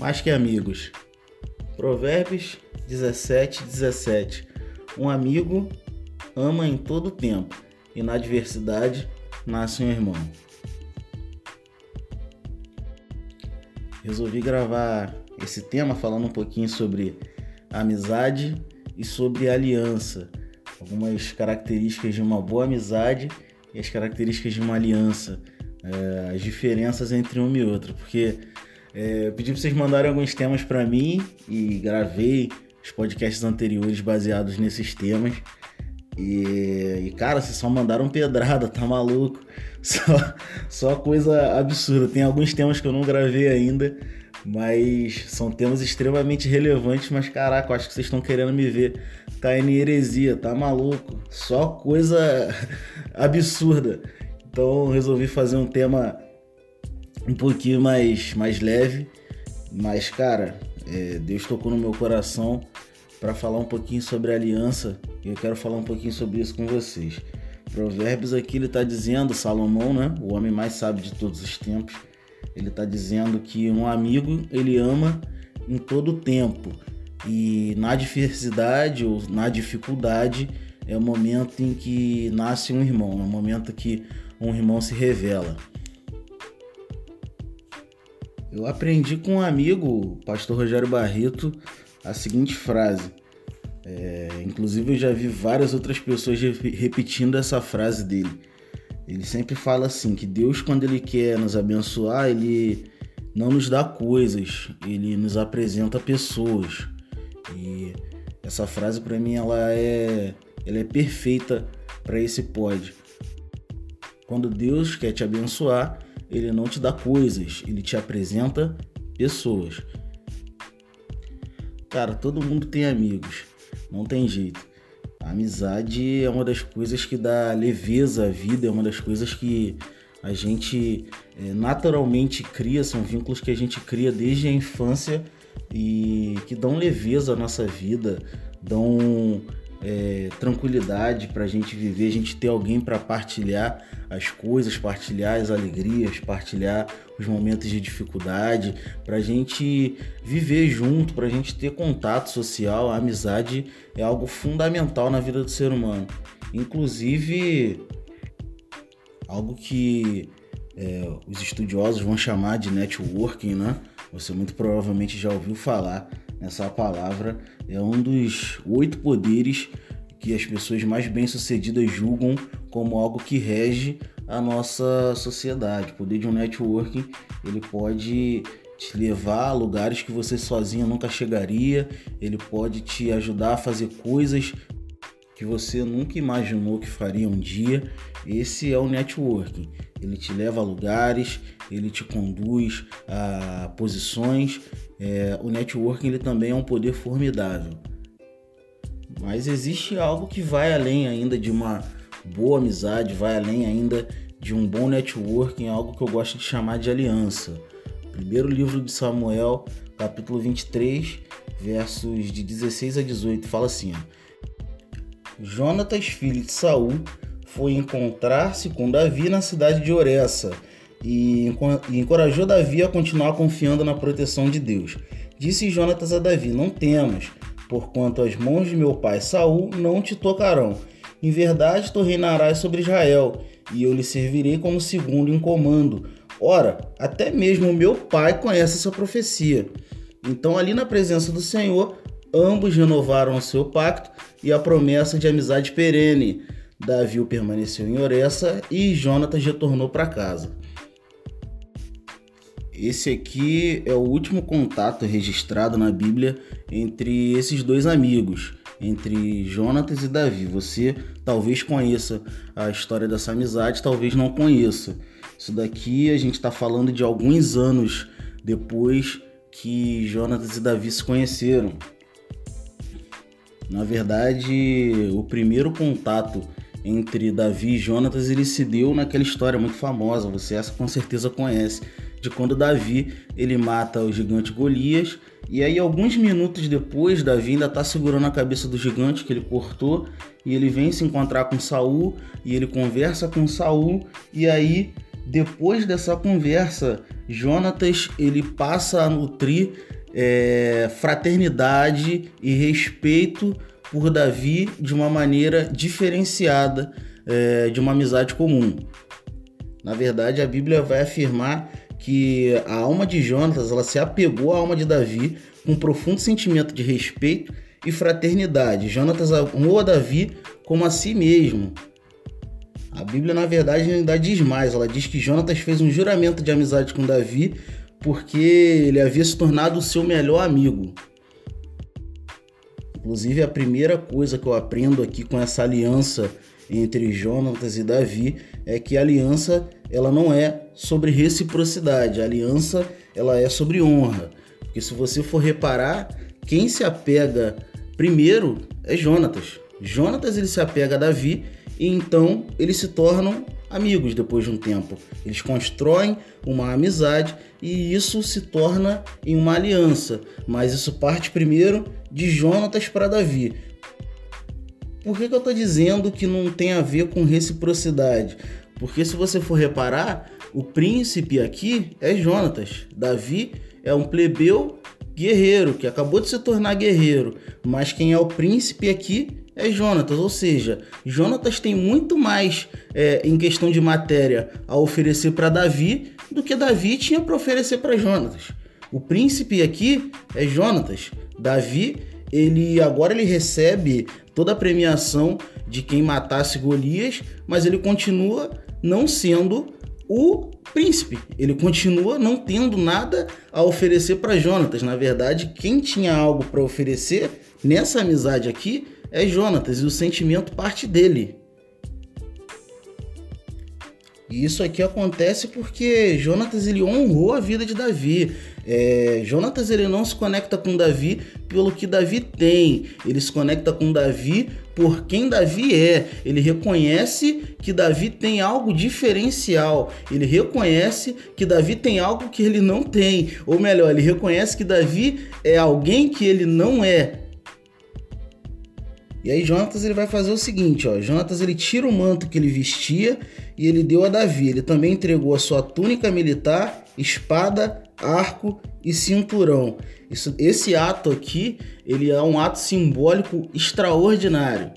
mais que amigos. Provérbios 17, 17. Um amigo ama em todo tempo, e na adversidade nasce um irmão. Resolvi gravar esse tema falando um pouquinho sobre amizade e sobre aliança. Algumas características de uma boa amizade e as características de uma aliança. É, as diferenças entre uma e outra. Porque é, eu pedi para vocês mandarem alguns temas para mim e gravei os podcasts anteriores baseados nesses temas. E, e, cara, vocês só mandaram pedrada, tá maluco? Só, só coisa absurda. Tem alguns temas que eu não gravei ainda, mas são temas extremamente relevantes. Mas caraca, eu acho que vocês estão querendo me ver cair em heresia, tá maluco? Só coisa absurda. Então resolvi fazer um tema um pouquinho mais, mais leve. Mas, cara, é, Deus tocou no meu coração para falar um pouquinho sobre aliança e eu quero falar um pouquinho sobre isso com vocês. Provérbios aqui ele está dizendo, Salomão, né, o homem mais sábio de todos os tempos, ele está dizendo que um amigo ele ama em todo tempo e na adversidade ou na dificuldade é o momento em que nasce um irmão, é o momento que um irmão se revela. Eu aprendi com um amigo, o pastor Rogério Barreto, a seguinte frase. É, inclusive eu já vi várias outras pessoas repetindo essa frase dele. Ele sempre fala assim que Deus quando ele quer nos abençoar, ele não nos dá coisas, ele nos apresenta pessoas. E essa frase para mim ela é ela é perfeita para esse pod. Quando Deus quer te abençoar, ele não te dá coisas, ele te apresenta pessoas. Cara, todo mundo tem amigos, não tem jeito. A amizade é uma das coisas que dá leveza à vida, é uma das coisas que a gente é, naturalmente cria, são vínculos que a gente cria desde a infância e que dão leveza à nossa vida, dão é, tranquilidade para a gente viver, a gente ter alguém para partilhar as coisas, partilhar as alegrias, partilhar os momentos de dificuldade, para a gente viver junto, para a gente ter contato social. A amizade é algo fundamental na vida do ser humano. Inclusive, algo que é, os estudiosos vão chamar de networking, né? Você muito provavelmente já ouviu falar nessa palavra. É um dos oito poderes que as pessoas mais bem-sucedidas julgam como algo que rege a nossa sociedade. O poder de um networking, ele pode te levar a lugares que você sozinho nunca chegaria, ele pode te ajudar a fazer coisas que você nunca imaginou que faria um dia. Esse é o networking. Ele te leva a lugares, ele te conduz a posições. É, o networking ele também é um poder formidável. Mas existe algo que vai além ainda de uma boa amizade, vai além ainda de um bom networking, algo que eu gosto de chamar de aliança. Primeiro livro de Samuel, capítulo 23, versos de 16 a 18, fala assim: Jonatas, filho de Saul, foi encontrar-se com Davi na cidade de Oressa e encorajou Davi a continuar confiando na proteção de Deus. Disse Jonatas a Davi: Não temas, porquanto as mãos de meu pai Saul não te tocarão. Em verdade, tu reinarás sobre Israel, e eu lhe servirei como segundo em comando. Ora, até mesmo meu pai conhece essa profecia. Então, ali na presença do Senhor, ambos renovaram o seu pacto e a promessa de amizade perene. Davi permaneceu em Oressa e Jonatas retornou para casa. Esse aqui é o último contato registrado na Bíblia entre esses dois amigos, entre Jonatas e Davi. Você talvez conheça a história dessa amizade, talvez não conheça. Isso daqui a gente está falando de alguns anos depois que Jonatas e Davi se conheceram. Na verdade, o primeiro contato entre Davi e Jonatas ele se deu naquela história muito famosa, você essa com certeza conhece, de quando Davi ele mata o gigante Golias e aí alguns minutos depois Davi ainda está segurando a cabeça do gigante que ele cortou e ele vem se encontrar com Saul e ele conversa com Saul e aí depois dessa conversa, Jonatas ele passa a nutrir é, fraternidade e respeito por Davi de uma maneira diferenciada é, de uma amizade comum. Na verdade, a Bíblia vai afirmar que a alma de Jonatas ela se apegou à alma de Davi com um profundo sentimento de respeito e fraternidade. Jonatas amou a Davi como a si mesmo. A Bíblia, na verdade, ainda diz mais. Ela diz que Jonatas fez um juramento de amizade com Davi porque ele havia se tornado o seu melhor amigo. Inclusive, a primeira coisa que eu aprendo aqui com essa aliança entre Jonatas e Davi é que a aliança ela não é sobre reciprocidade, a aliança ela é sobre honra. Porque se você for reparar, quem se apega primeiro é Jonatas. Jonatas ele se apega a Davi e então eles se tornam amigos depois de um tempo. Eles constroem uma amizade e isso se torna em uma aliança. Mas isso parte primeiro de Jonatas para Davi. Por que, que eu estou dizendo que não tem a ver com reciprocidade? Porque se você for reparar, o príncipe aqui é Jonatas. Davi é um plebeu guerreiro que acabou de se tornar guerreiro, mas quem é o príncipe aqui é Jonatas, ou seja, Jonatas tem muito mais é, em questão de matéria a oferecer para Davi do que Davi tinha para oferecer para Jonatas. O príncipe aqui é Jonatas. Davi, ele agora ele recebe toda a premiação de quem matasse Golias, mas ele continua não sendo o príncipe. Ele continua não tendo nada a oferecer para Jonatas. Na verdade, quem tinha algo para oferecer nessa amizade aqui é Jonatas e o sentimento parte dele. E isso aqui acontece porque Jonatas ele honrou a vida de Davi. É, Jonatas ele não se conecta com Davi pelo que Davi tem, ele se conecta com Davi por quem Davi é. Ele reconhece que Davi tem algo diferencial. Ele reconhece que Davi tem algo que ele não tem. Ou melhor, ele reconhece que Davi é alguém que ele não é. E aí Jonatas ele vai fazer o seguinte, ó, Jonatas ele tira o manto que ele vestia e ele deu a Davi. Ele também entregou a sua túnica militar, espada, arco e cinturão. Isso, esse ato aqui, ele é um ato simbólico extraordinário.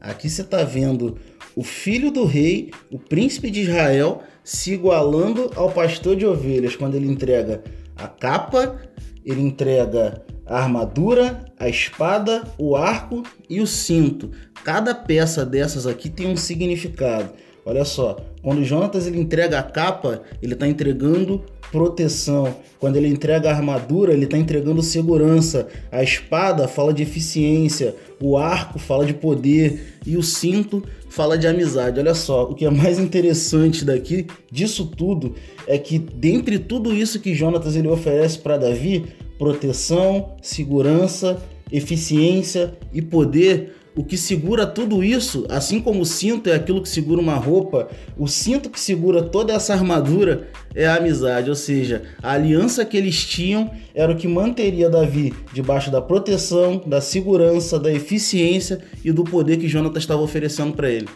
Aqui você está vendo o filho do rei, o príncipe de Israel, se igualando ao pastor de ovelhas quando ele entrega a capa, ele entrega a armadura, a espada, o arco e o cinto. Cada peça dessas aqui tem um significado. Olha só, quando Jonatas ele entrega a capa, ele está entregando proteção. Quando ele entrega a armadura, ele está entregando segurança. A espada fala de eficiência, o arco fala de poder e o cinto fala de amizade. Olha só, o que é mais interessante daqui disso tudo é que dentre tudo isso que Jonatas ele oferece para Davi, proteção, segurança, eficiência e poder. O que segura tudo isso, assim como o cinto é aquilo que segura uma roupa, o cinto que segura toda essa armadura é a amizade, ou seja, a aliança que eles tinham era o que manteria Davi debaixo da proteção, da segurança, da eficiência e do poder que Jonatas estava oferecendo para ele.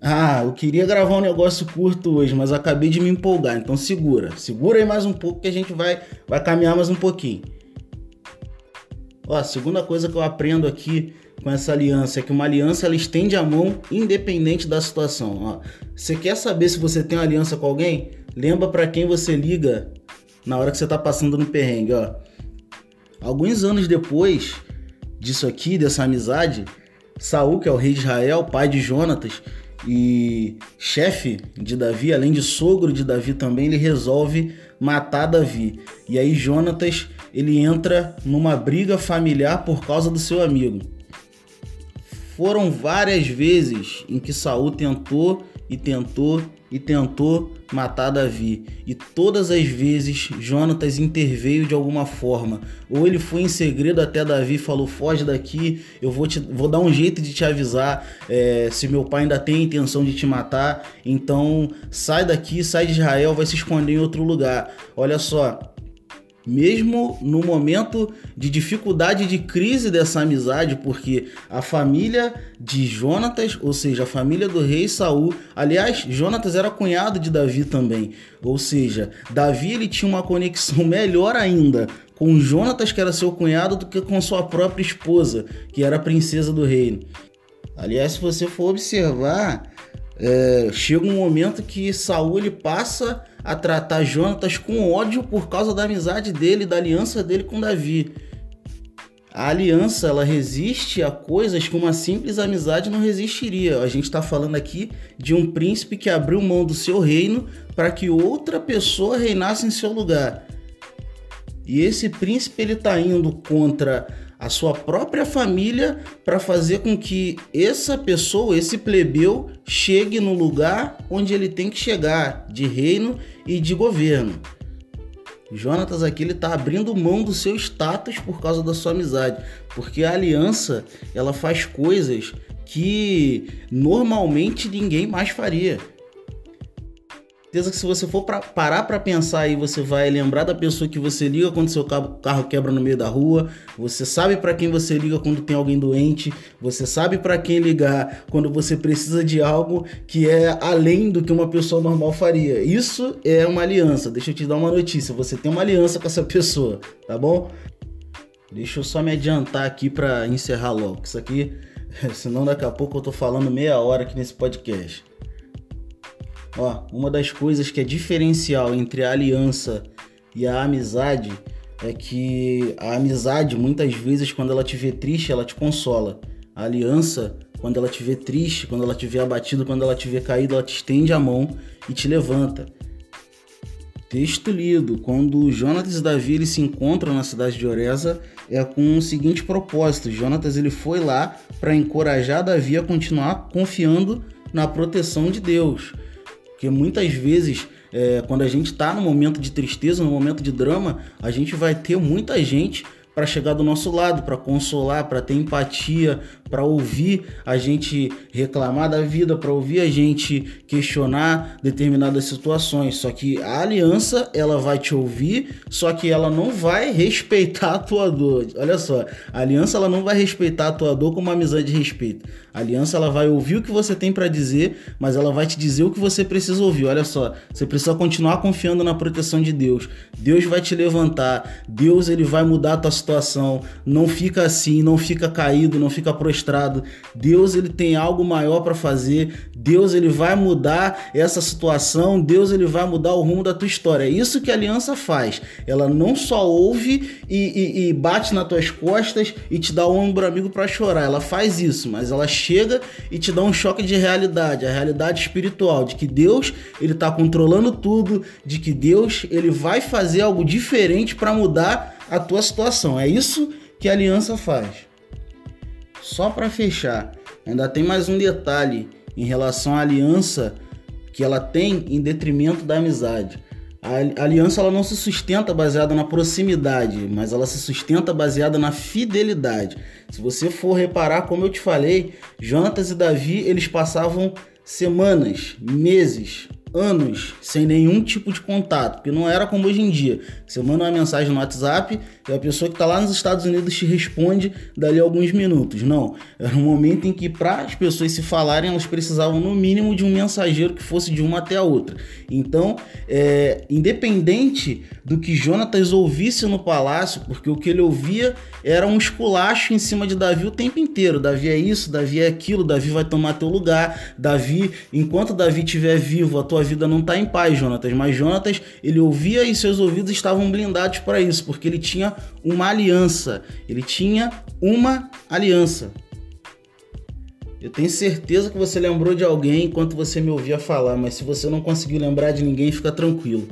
Ah, eu queria gravar um negócio curto hoje, mas acabei de me empolgar, então segura. Segura aí mais um pouco que a gente vai, vai caminhar mais um pouquinho. Ó, a segunda coisa que eu aprendo aqui com essa aliança é que uma aliança ela estende a mão independente da situação. Ó, você quer saber se você tem uma aliança com alguém? Lembra para quem você liga na hora que você tá passando no perrengue, ó. Alguns anos depois disso aqui, dessa amizade, Saul, que é o rei de Israel, pai de Jonatas, e chefe de Davi, além de sogro de Davi também, ele resolve matar Davi. E aí Jonatas, ele entra numa briga familiar por causa do seu amigo. Foram várias vezes em que Saul tentou e tentou e tentou matar Davi. E todas as vezes Jonatas interveio de alguma forma. Ou ele foi em segredo até Davi e falou: foge daqui, eu vou, te, vou dar um jeito de te avisar é, se meu pai ainda tem a intenção de te matar. Então sai daqui, sai de Israel, vai se esconder em outro lugar. Olha só. Mesmo no momento de dificuldade de crise dessa amizade, porque a família de Jonatas, ou seja, a família do rei Saul, aliás, Jonatas era cunhado de Davi também, ou seja, Davi ele tinha uma conexão melhor ainda com Jonatas, que era seu cunhado, do que com sua própria esposa, que era a princesa do reino. Aliás, se você for observar, é, chega um momento que Saul ele passa a tratar Jonatas com ódio por causa da amizade dele, da aliança dele com Davi. A aliança ela resiste a coisas que uma simples amizade não resistiria. A gente está falando aqui de um príncipe que abriu mão do seu reino para que outra pessoa reinasse em seu lugar. E esse príncipe ele está indo contra a sua própria família para fazer com que essa pessoa, esse plebeu, chegue no lugar onde ele tem que chegar, de reino e de governo. Jonatas aqui ele está abrindo mão do seu status por causa da sua amizade, porque a aliança ela faz coisas que normalmente ninguém mais faria certeza que se você for pra, parar para pensar aí, você vai lembrar da pessoa que você liga quando seu carro quebra no meio da rua, você sabe para quem você liga quando tem alguém doente, você sabe para quem ligar quando você precisa de algo que é além do que uma pessoa normal faria. Isso é uma aliança. Deixa eu te dar uma notícia, você tem uma aliança com essa pessoa, tá bom? Deixa eu só me adiantar aqui para encerrar logo. Isso aqui, senão daqui a pouco eu tô falando meia hora aqui nesse podcast. Ó, uma das coisas que é diferencial entre a aliança e a amizade é que a amizade, muitas vezes, quando ela te vê triste, ela te consola. A aliança, quando ela te vê triste, quando ela te vê abatido, quando ela te vê caído, ela te estende a mão e te levanta. Texto lido: quando Jonatas e Davi eles se encontram na cidade de Oreza, é com o seguinte propósito: Jonatas ele foi lá para encorajar Davi a continuar confiando na proteção de Deus. Porque muitas vezes, é, quando a gente está no momento de tristeza, no momento de drama, a gente vai ter muita gente para chegar do nosso lado, para consolar, para ter empatia, para ouvir a gente reclamar da vida, para ouvir a gente questionar determinadas situações. Só que a aliança, ela vai te ouvir, só que ela não vai respeitar a tua dor. Olha só, a aliança ela não vai respeitar a tua dor como uma amizade de respeito. A aliança ela vai ouvir o que você tem para dizer, mas ela vai te dizer o que você precisa ouvir. Olha só, você precisa continuar confiando na proteção de Deus. Deus vai te levantar. Deus ele vai mudar a tua situação. Não fica assim, não fica caído, não fica prostrado. Deus ele tem algo maior para fazer. Deus ele vai mudar essa situação. Deus ele vai mudar o rumo da tua história. É isso que a aliança faz. Ela não só ouve e, e, e bate nas tuas costas e te dá o ombro amigo para chorar. Ela faz isso, mas ela chega e te dá um choque de realidade, a realidade espiritual de que Deus ele está controlando tudo, de que Deus ele vai fazer algo diferente para mudar a tua situação. É isso que a aliança faz. Só para fechar, ainda tem mais um detalhe em relação à aliança que ela tem em detrimento da amizade. A aliança ela não se sustenta baseada na proximidade, mas ela se sustenta baseada na fidelidade. Se você for reparar, como eu te falei, Jonatas e Davi eles passavam semanas, meses, anos sem nenhum tipo de contato, porque não era como hoje em dia. Você manda uma mensagem no WhatsApp e a pessoa que está lá nos Estados Unidos te responde dali a alguns minutos. Não, era um momento em que para as pessoas se falarem elas precisavam no mínimo de um mensageiro que fosse de uma até a outra. Então, é, independente do que Jonatas ouvisse no palácio, porque o que ele ouvia era um esculacho em cima de Davi o tempo inteiro. Davi é isso, Davi é aquilo, Davi vai tomar teu lugar, Davi, enquanto Davi estiver vivo, a tua vida não está em paz, Jonatas. Mas Jonatas, ele ouvia e seus ouvidos estavam blindados para isso, porque ele tinha uma aliança. Ele tinha uma aliança. Eu tenho certeza que você lembrou de alguém enquanto você me ouvia falar, mas se você não conseguiu lembrar de ninguém, fica tranquilo.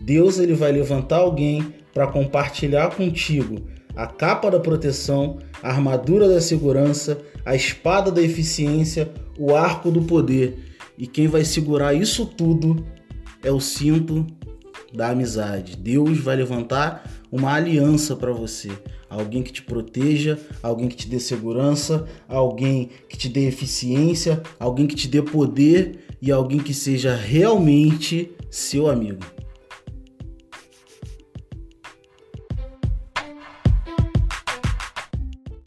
Deus ele vai levantar alguém para compartilhar contigo a capa da proteção, a armadura da segurança, a espada da eficiência, o arco do poder. E quem vai segurar isso tudo é o cinto da amizade. Deus vai levantar uma aliança para você. Alguém que te proteja, alguém que te dê segurança, alguém que te dê eficiência, alguém que te dê poder e alguém que seja realmente seu amigo.